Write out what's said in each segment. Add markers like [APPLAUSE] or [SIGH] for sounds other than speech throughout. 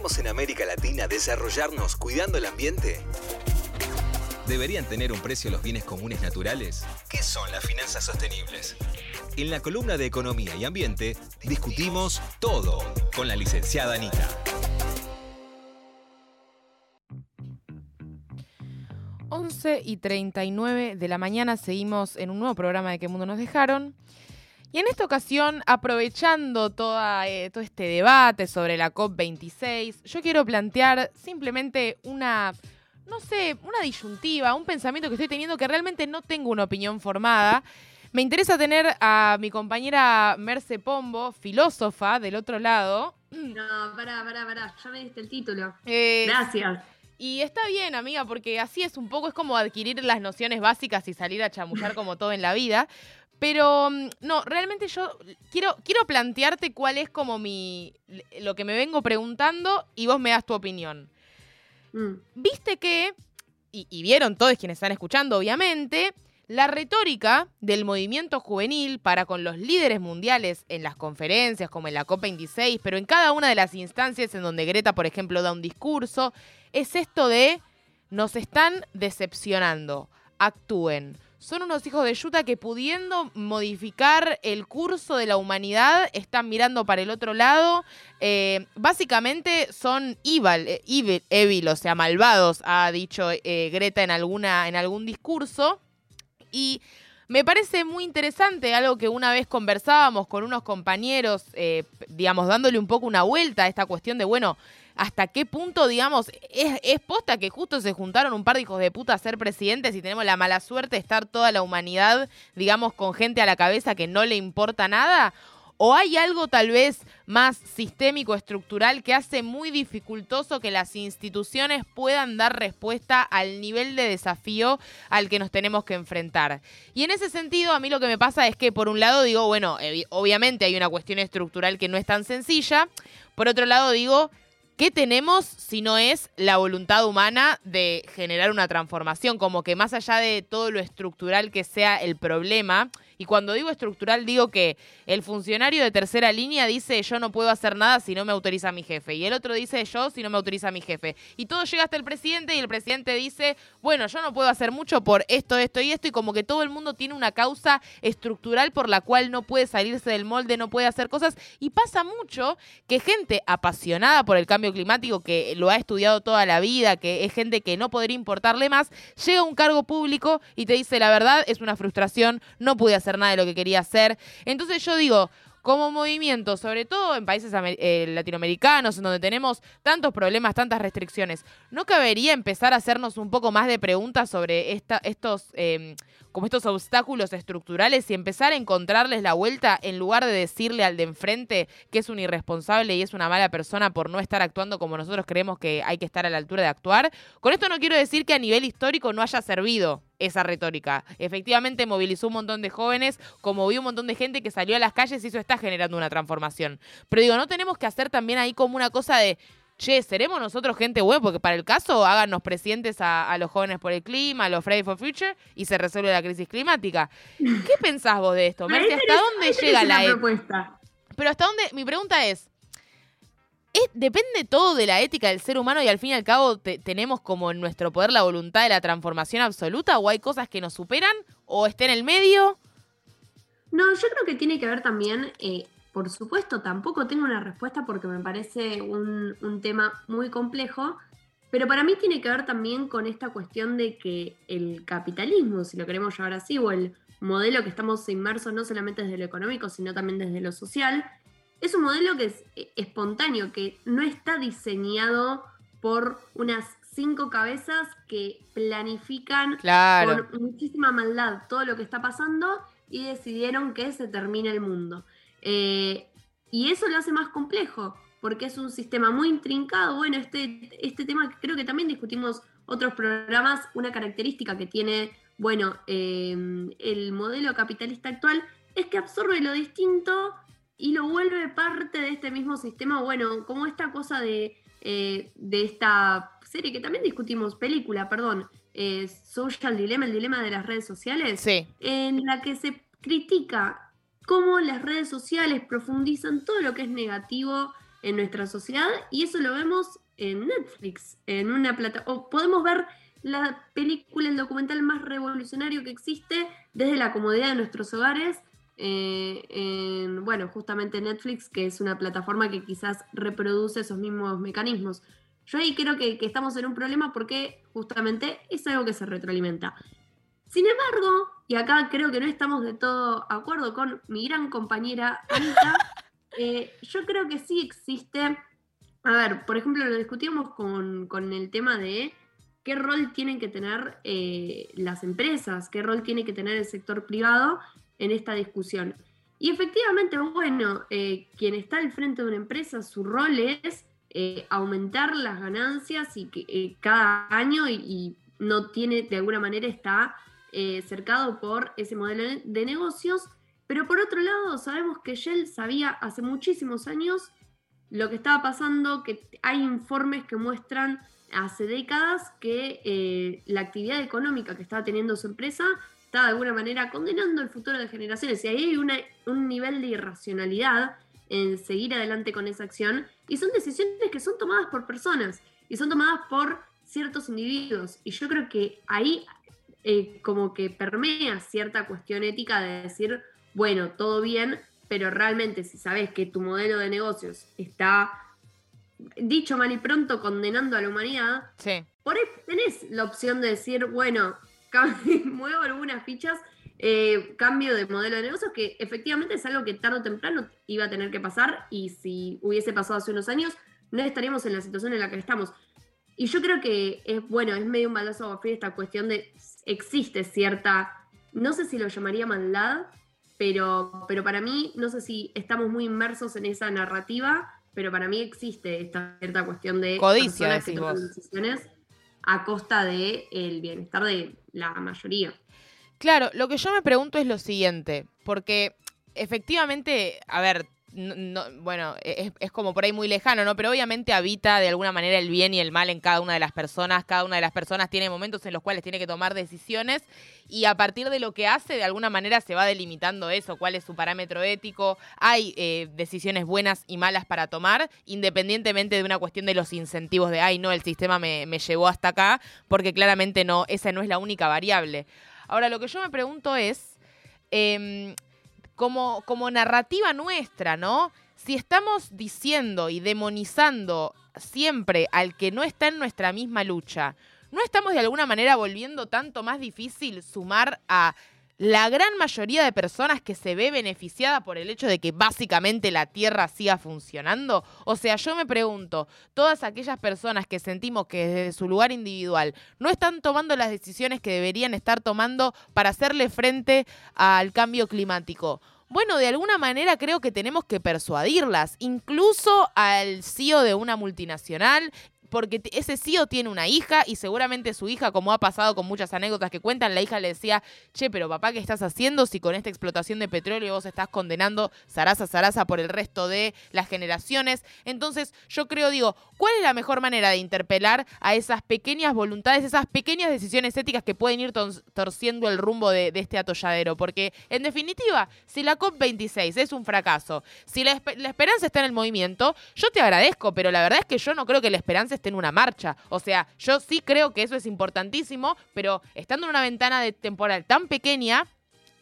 ¿Podemos en América Latina desarrollarnos cuidando el ambiente? ¿Deberían tener un precio los bienes comunes naturales? ¿Qué son las finanzas sostenibles? En la columna de Economía y Ambiente discutimos todo con la licenciada Anita. y 39 de la mañana seguimos en un nuevo programa de ¿Qué mundo nos dejaron? Y en esta ocasión, aprovechando toda, eh, todo este debate sobre la COP26, yo quiero plantear simplemente una, no sé, una disyuntiva, un pensamiento que estoy teniendo que realmente no tengo una opinión formada. Me interesa tener a mi compañera Merce Pombo, filósofa, del otro lado. [CLEARS THROAT] No, pará, pará, pará, ya me diste el título. Eh, Gracias. Y está bien, amiga, porque así es un poco, es como adquirir las nociones básicas y salir a chamullar como todo en la vida. Pero mm, no, realmente yo quiero, quiero plantearte cuál es como mi. lo que me vengo preguntando y vos me das tu opinión. Mm. Viste que, y, vieron todos quienes están escuchando, obviamente, la retórica del movimiento juvenil para con los líderes mundiales en las conferencias, como en la COP26, pero en cada una de las instancias en donde Greta, por ejemplo, da un discurso, es esto de nos están decepcionando, actúen son unos hijos de Yuta que pudiendo modificar el curso de la humanidad están mirando para el otro lado. Eh, básicamente son evil, eh, evil, evil, o sea, malvados, ha dicho eh, Greta en, alguna, en algún discurso. Y me parece muy interesante, algo que una vez conversábamos con unos compañeros, digamos, dándole un poco una vuelta a esta cuestión de, bueno, hasta qué punto, digamos, es, posta que justo se juntaron un par de hijos de puta a ser presidentes y tenemos la mala suerte de estar toda la humanidad, digamos, con gente a la cabeza que no le importa nada? ¿O hay algo tal vez más sistémico, estructural, que hace muy dificultoso que las instituciones puedan dar respuesta al nivel de desafío al que nos tenemos que enfrentar? Y en ese sentido, a mí lo que me pasa es que, por un lado, digo, bueno, obviamente hay una cuestión estructural que no es tan sencilla. Por otro lado, digo, ¿Qué tenemos si no es la voluntad humana de generar una transformación? Como que más allá de todo lo estructural que sea el problema, y cuando digo estructural, digo que el funcionario de tercera línea dice yo no puedo hacer nada si no me autoriza mi jefe. Y el otro dice yo si no me autoriza mi jefe. Y todo llega hasta el presidente y el presidente dice, bueno, yo no puedo hacer mucho por esto, esto y esto. Y como que todo el mundo tiene una causa estructural por la cual no puede salirse del molde, no puede hacer cosas. Y pasa mucho que gente apasionada por el cambio climático, que lo ha estudiado toda la vida, que es gente que no podría importarle más, llega a un cargo público y te dice la verdad, es una frustración, no pude hacer nada de lo que quería hacer. Entonces yo digo, como movimiento, sobre todo en países eh, latinoamericanos, en donde tenemos tantos problemas, tantas restricciones, ¿no cabería empezar a hacernos un poco más de preguntas sobre esta, estos, em, como estos obstáculos estructurales y empezar a encontrarles la vuelta en lugar de decirle al de enfrente que es un irresponsable y es una mala persona por no estar actuando como nosotros creemos que hay que estar a la altura de actuar? Con esto no quiero decir que a nivel histórico no haya servido esa retórica. Efectivamente movilizó un montón de jóvenes, como vi un montón de gente que salió a las calles y eso está generando una transformación. Pero digo, no tenemos que hacer también ahí como una cosa de, che, ¿seremos nosotros gente buena? Porque para el caso, háganos presidentes a, los jóvenes por el clima, a los Fridays for Future y se resuelve la crisis climática. [LAUGHS] ¿Qué pensás vos de esto, Mercy? ¿Hasta dónde llega la propuesta? Pero hasta dónde, mi pregunta es, depende todo de la ética del ser humano y al fin y al cabo tenemos como en nuestro poder la voluntad de la transformación absoluta o hay cosas que nos superan o está en el medio. No, yo creo que tiene que ver también, eh, por supuesto, tampoco tengo una respuesta porque me parece un, un tema muy complejo, pero para mí tiene que ver también con esta cuestión de que el capitalismo, si lo queremos llamar así, o el modelo que estamos inmersos no solamente desde lo económico, sino también desde lo social, es un modelo que es eh, espontáneo, que no está diseñado por unas cinco cabezas que planifican con muchísima maldad todo lo que está pasando y decidieron que se termine el mundo. Eh, y eso lo hace más complejo, porque es un sistema muy intrincado. Bueno, este, este tema creo que también discutimos otros programas, una característica que tiene, bueno, eh, el modelo capitalista actual es que absorbe lo distinto y lo vuelve parte de este mismo sistema, bueno, como esta cosa de, eh, de esta serie que también discutimos, película, perdón, eh, Social Dilemma, el dilema de las redes sociales, en la que se critica cómo las redes sociales profundizan todo lo que es negativo en nuestra sociedad y eso lo vemos en Netflix, en una plataforma, o podemos ver la película, el documental más revolucionario que existe desde la comodidad de nuestros hogares, eh, en, bueno, justamente Netflix, que es una plataforma que quizás reproduce esos mismos mecanismos. Yo ahí creo que, que estamos en un problema porque justamente es algo que se retroalimenta. Sin embargo, y acá creo que no estamos de todo acuerdo con mi gran compañera Anita, [LAUGHS] eh, yo creo que sí existe, a ver, por ejemplo, lo discutíamos con, con el tema de qué rol tienen que tener eh, las empresas, qué rol tiene que tener el sector privado en esta discusión. Y efectivamente, bueno, eh, quien está al frente de una empresa, su rol es aumentar las ganancias y que, cada año y, no tiene, de alguna manera está cercado por ese modelo de negocios pero por otro lado, sabemos que Shell sabía hace muchísimos años lo que estaba pasando, que hay informes que muestran hace décadas que eh, la actividad económica que estaba teniendo su empresa estaba de alguna manera condenando el futuro de generaciones. Y ahí hay un nivel de irracionalidad en seguir adelante con esa acción. Y son decisiones que son tomadas por personas y son tomadas por ciertos individuos. Y yo creo que ahí eh, como que permea cierta cuestión ética de decir, bueno, todo bien, pero realmente si sabes que tu modelo de negocios está, dicho mal y pronto, condenando a la humanidad, por ahí tenés la opción de decir, bueno, [LAUGHS] muevo algunas fichas, eh, cambio de modelo de negocios, que efectivamente es algo que tarde o temprano iba a tener que pasar y si hubiese pasado hace unos años, no estaríamos en la situación en la que estamos. Y yo creo que es, bueno, es medio un balazo a esta cuestión de existe cierta, no sé si lo llamaría maldad, pero, pero para mí, no sé si estamos muy inmersos en esa narrativa, pero para mí existe esta cierta cuestión de codicia decisiones a costa del el bienestar de la mayoría. Claro, lo que yo me pregunto es lo siguiente, porque efectivamente, a ver, no, bueno, e, es, como por ahí muy lejano, ¿no? Pero obviamente habita de alguna manera el bien y el mal en cada una de las personas. Cada una de las personas tiene momentos en los cuales tiene que tomar decisiones y a partir de lo que hace, de alguna manera se va delimitando eso, cuál es su parámetro ético. Hay eh, decisiones buenas y malas para tomar, independientemente de una cuestión de los incentivos de, ay, no, el sistema me, me llevó hasta acá, porque claramente no, esa no es la única variable. Ahora, lo que yo me pregunto es... Eh, como, como narrativa nuestra, ¿no? Si estamos diciendo y demonizando siempre al que no está en nuestra misma lucha, ¿no estamos de alguna manera volviendo tanto más difícil sumar a la gran mayoría de personas que se ve beneficiada por el hecho de que básicamente la Tierra siga funcionando? O sea, yo me pregunto, todas aquellas personas que sentimos que desde su lugar individual no están tomando las decisiones que deberían estar tomando para hacerle frente al cambio climático. Bueno, de alguna manera creo que tenemos que persuadirlas, incluso al CEO de una multinacional, porque ese CEO tiene una hija y seguramente su hija, como ha pasado con muchas anécdotas que cuentan, la hija le decía, che, pero papá, ¿qué estás haciendo si con esta explotación de petróleo vos estás condenando zaraza, zaraza por el resto de las generaciones? Entonces yo creo, digo, ¿cuál es la mejor manera de interpelar a esas pequeñas voluntades, esas pequeñas decisiones éticas que pueden ir torciendo el rumbo de, este atolladero? Porque en definitiva, si la COP26 es un fracaso, si la, la esperanza está en el movimiento, yo te agradezco, pero la verdad es que yo no creo que la esperanza esté en una marcha. O sea, yo sí creo que eso es importantísimo, pero estando en una ventana de temporal tan pequeña,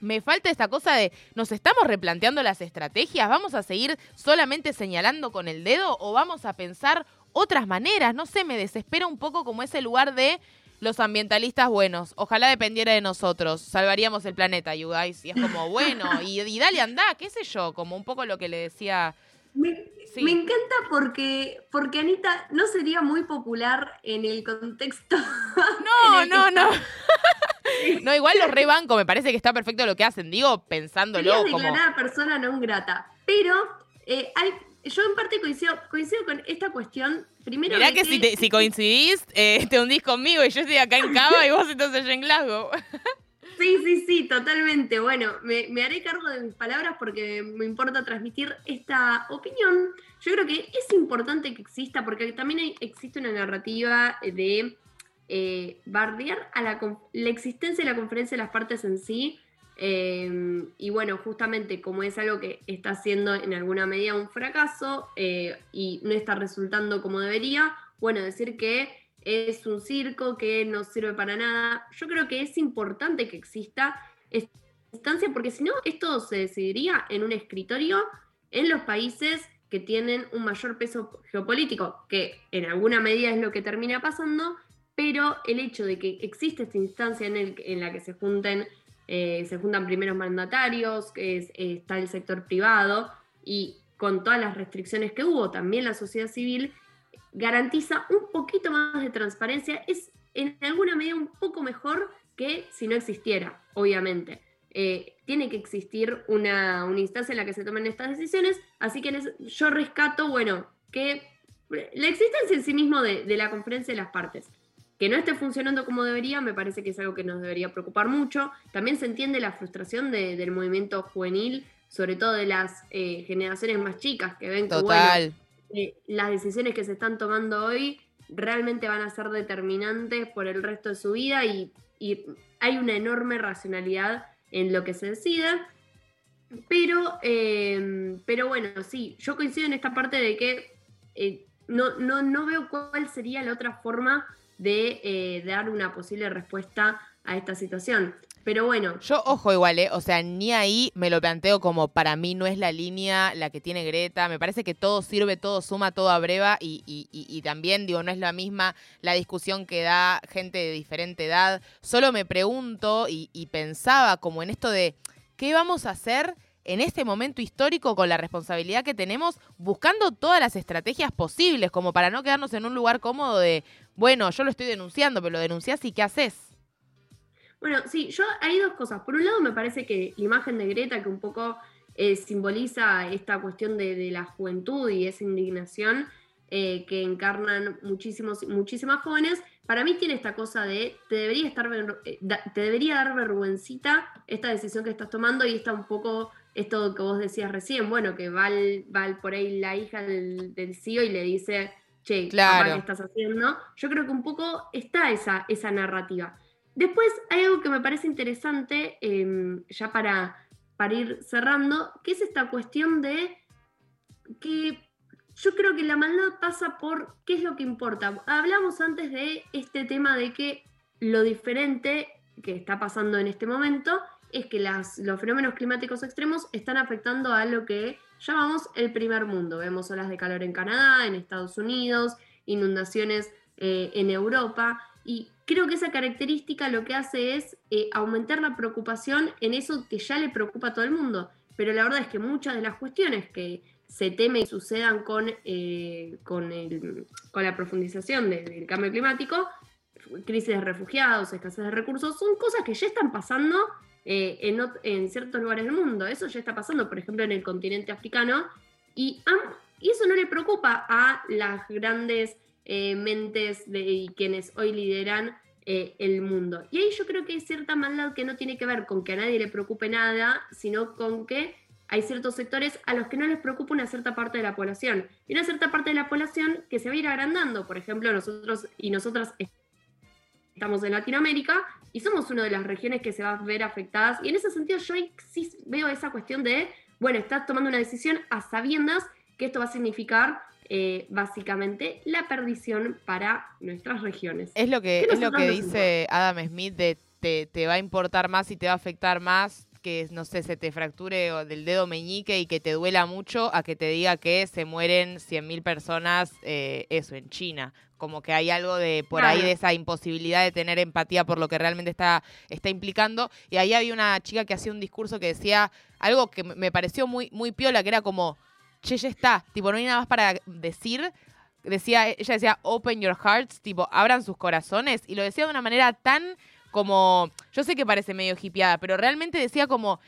me falta esta cosa de, ¿nos estamos replanteando las estrategias? ¿Vamos a seguir solamente señalando con el dedo o vamos a pensar otras maneras? No sé, me desespera un poco como ese lugar de los ambientalistas buenos. Ojalá dependiera de nosotros. Salvaríamos el planeta, you guys. Y es como, bueno, y, y dale, anda, qué sé yo, como un poco lo que le decía me, encanta porque, porque Anita no sería muy popular en el contexto. [LAUGHS] No, no, no. [LAUGHS] no, igual los rebanco, me parece que está perfecto lo que hacen, digo, pensándolo como. declarada persona no grata. Pero eh, yo en parte coincido, coincido con esta cuestión. Primero. Mirá que, si, si, coincidís, eh, te hundís conmigo y yo estoy acá en Cava y vos entonces en Glasgow. [LAUGHS] Sí, sí, totalmente. Bueno, me, haré cargo de mis palabras porque me importa transmitir esta opinión. Yo creo que es importante que exista porque también existe una narrativa de eh, bardear a la, la, existencia de la conferencia de las partes en sí Em, y bueno, justamente como es algo que está siendo en alguna medida un fracaso eh, y no está resultando como debería, bueno, decir que es un circo que no sirve para nada. Yo creo que es importante que exista esta instancia porque si no, esto se decidiría en un escritorio en los países que tienen un mayor peso geopolítico, que en alguna medida es lo que termina pasando, pero el hecho de que existe esta instancia en, la que se junten eh, se juntan primeros mandatarios, que está el sector privado y con todas las restricciones que hubo, también la sociedad civil garantiza un poquito más de transparencia, es en alguna medida un poco mejor que si no existiera, obviamente. Eh, tiene que existir una, instancia en la que se tomen estas decisiones, así que yo rescato, bueno, que la existencia en sí mismo de, la conferencia de las partes. Que no esté funcionando como debería, me parece que es algo que nos debería preocupar mucho. También se entiende la frustración del movimiento juvenil, sobre todo de las eh, generaciones más chicas que ven bueno, eh, las decisiones que se están tomando hoy realmente van a ser determinantes por el resto de su vida y, hay una enorme racionalidad en lo que se decida. Pero, eh, pero bueno, sí, yo coincido en esta parte de que no, no, no veo cuál sería la otra forma de eh, dar una posible respuesta a esta situación. Pero bueno. Yo, ojo igual, ¿eh? O sea, ni ahí me lo planteo como para mí no es la línea la que tiene Greta. Me parece que todo sirve, todo suma, todo abreva. Y, y, y, también, digo, no es la misma la discusión que da gente de diferente edad. Solo me pregunto y, y pensaba como en esto de, ¿qué vamos a hacer? en este momento histórico con la responsabilidad que tenemos, buscando todas las estrategias posibles, como para no quedarnos en un lugar cómodo de, bueno, yo lo estoy denunciando, pero lo denunciás y ¿qué haces? Bueno, sí, yo hay dos cosas. Por un lado, me parece que la imagen de Greta, que un poco eh, simboliza esta cuestión de, la juventud y esa indignación eh, que encarnan muchísimos, muchísimas jóvenes, para mí tiene esta cosa de te debería, estar, eh, te debería dar vergüencita esta decisión que estás tomando y está un poco esto que vos decías recién, bueno, que va, por ahí la hija del, del, CEO y le dice, che, claro. ¿qué estás haciendo? Yo creo que un poco está esa, esa narrativa. Después hay algo que me parece interesante, em, ya para, para ir cerrando, que es esta cuestión de que yo creo que la maldad pasa por qué es lo que importa. Hablamos antes de este tema de que lo diferente que está pasando en este momento es que los fenómenos climáticos extremos están afectando a lo que llamamos el primer mundo. Vemos olas de calor en Canadá, en Estados Unidos, inundaciones eh, en Europa. Y creo que esa característica lo que hace es eh, aumentar la preocupación en eso que ya le preocupa a todo el mundo. Pero la verdad es que muchas de las cuestiones que se teme y sucedan con, eh, con, la profundización del cambio climático, crisis de refugiados, escasez de recursos, son cosas que ya están pasando eh, en, ciertos lugares del mundo. Eso ya está pasando, por ejemplo, en el continente africano. Y eso no le preocupa a las grandes eh, mentes de quienes hoy lideran eh, el mundo. Y ahí yo creo que hay cierta maldad que no tiene que ver con que a nadie le preocupe nada, sino con que hay ciertos sectores a los que no les preocupa una cierta parte de la población. Y una cierta parte de la población que se va a ir agrandando. Por ejemplo, nosotros y nosotras estamos en Latinoamérica y somos una de las regiones que se va a ver afectadas. Y en ese sentido yo veo esa cuestión de, bueno, estás tomando una decisión a sabiendas que esto va a significar eh, básicamente la perdición para nuestras regiones. Es lo que, es lo que dice Adam Smith de te, te va a importar más y te va a afectar más que, no sé, se te fracture del dedo meñique y que te duela mucho a que te diga que se mueren 100.000 personas, eh, eso, en China. Como que hay algo de por ahí de esa imposibilidad de tener empatía por lo que realmente está, está implicando. Y ahí había una chica que hacía un discurso que decía algo que me pareció muy, muy piola, que era como, che, ya está, tipo, no hay nada más para decir. Decía, ella decía, open your hearts, tipo, abran sus corazones. Y lo decía de una manera tan como, yo sé que parece medio hipiada, pero realmente decía como,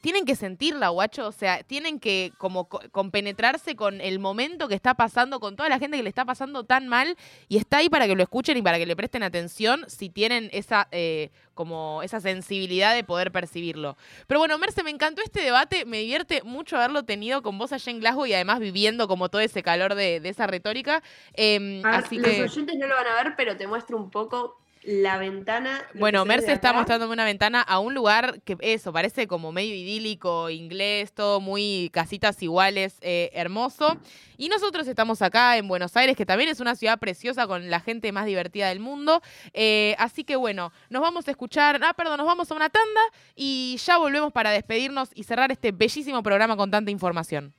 tienen que sentirla, guacho, o sea, tienen que como compenetrarse con el momento que está pasando, con toda la gente que le está pasando tan mal, y está ahí para que lo escuchen y para que le presten atención si tienen esa, eh, como esa sensibilidad de poder percibirlo. Pero bueno, Merce, me encantó este debate, me divierte mucho haberlo tenido con vos allá en Glasgow y además viviendo como todo ese calor de, esa retórica. Em, así los oyentes no lo van a ver, pero te muestro un poco la ventana. Bueno, Merce está mostrándome una ventana a un lugar que eso, parece como medio idílico, inglés, todo muy casitas iguales, eh, hermoso. Y nosotros estamos acá en Buenos Aires, que también es una ciudad preciosa con la gente más divertida del mundo. Eh, así que bueno, nos vamos a escuchar, ah, perdón, nos vamos a una tanda y ya volvemos para despedirnos y cerrar este bellísimo programa con tanta información.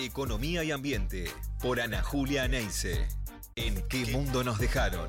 Economía y Ambiente por Ana Julia Neise. ¿En qué mundo nos dejaron?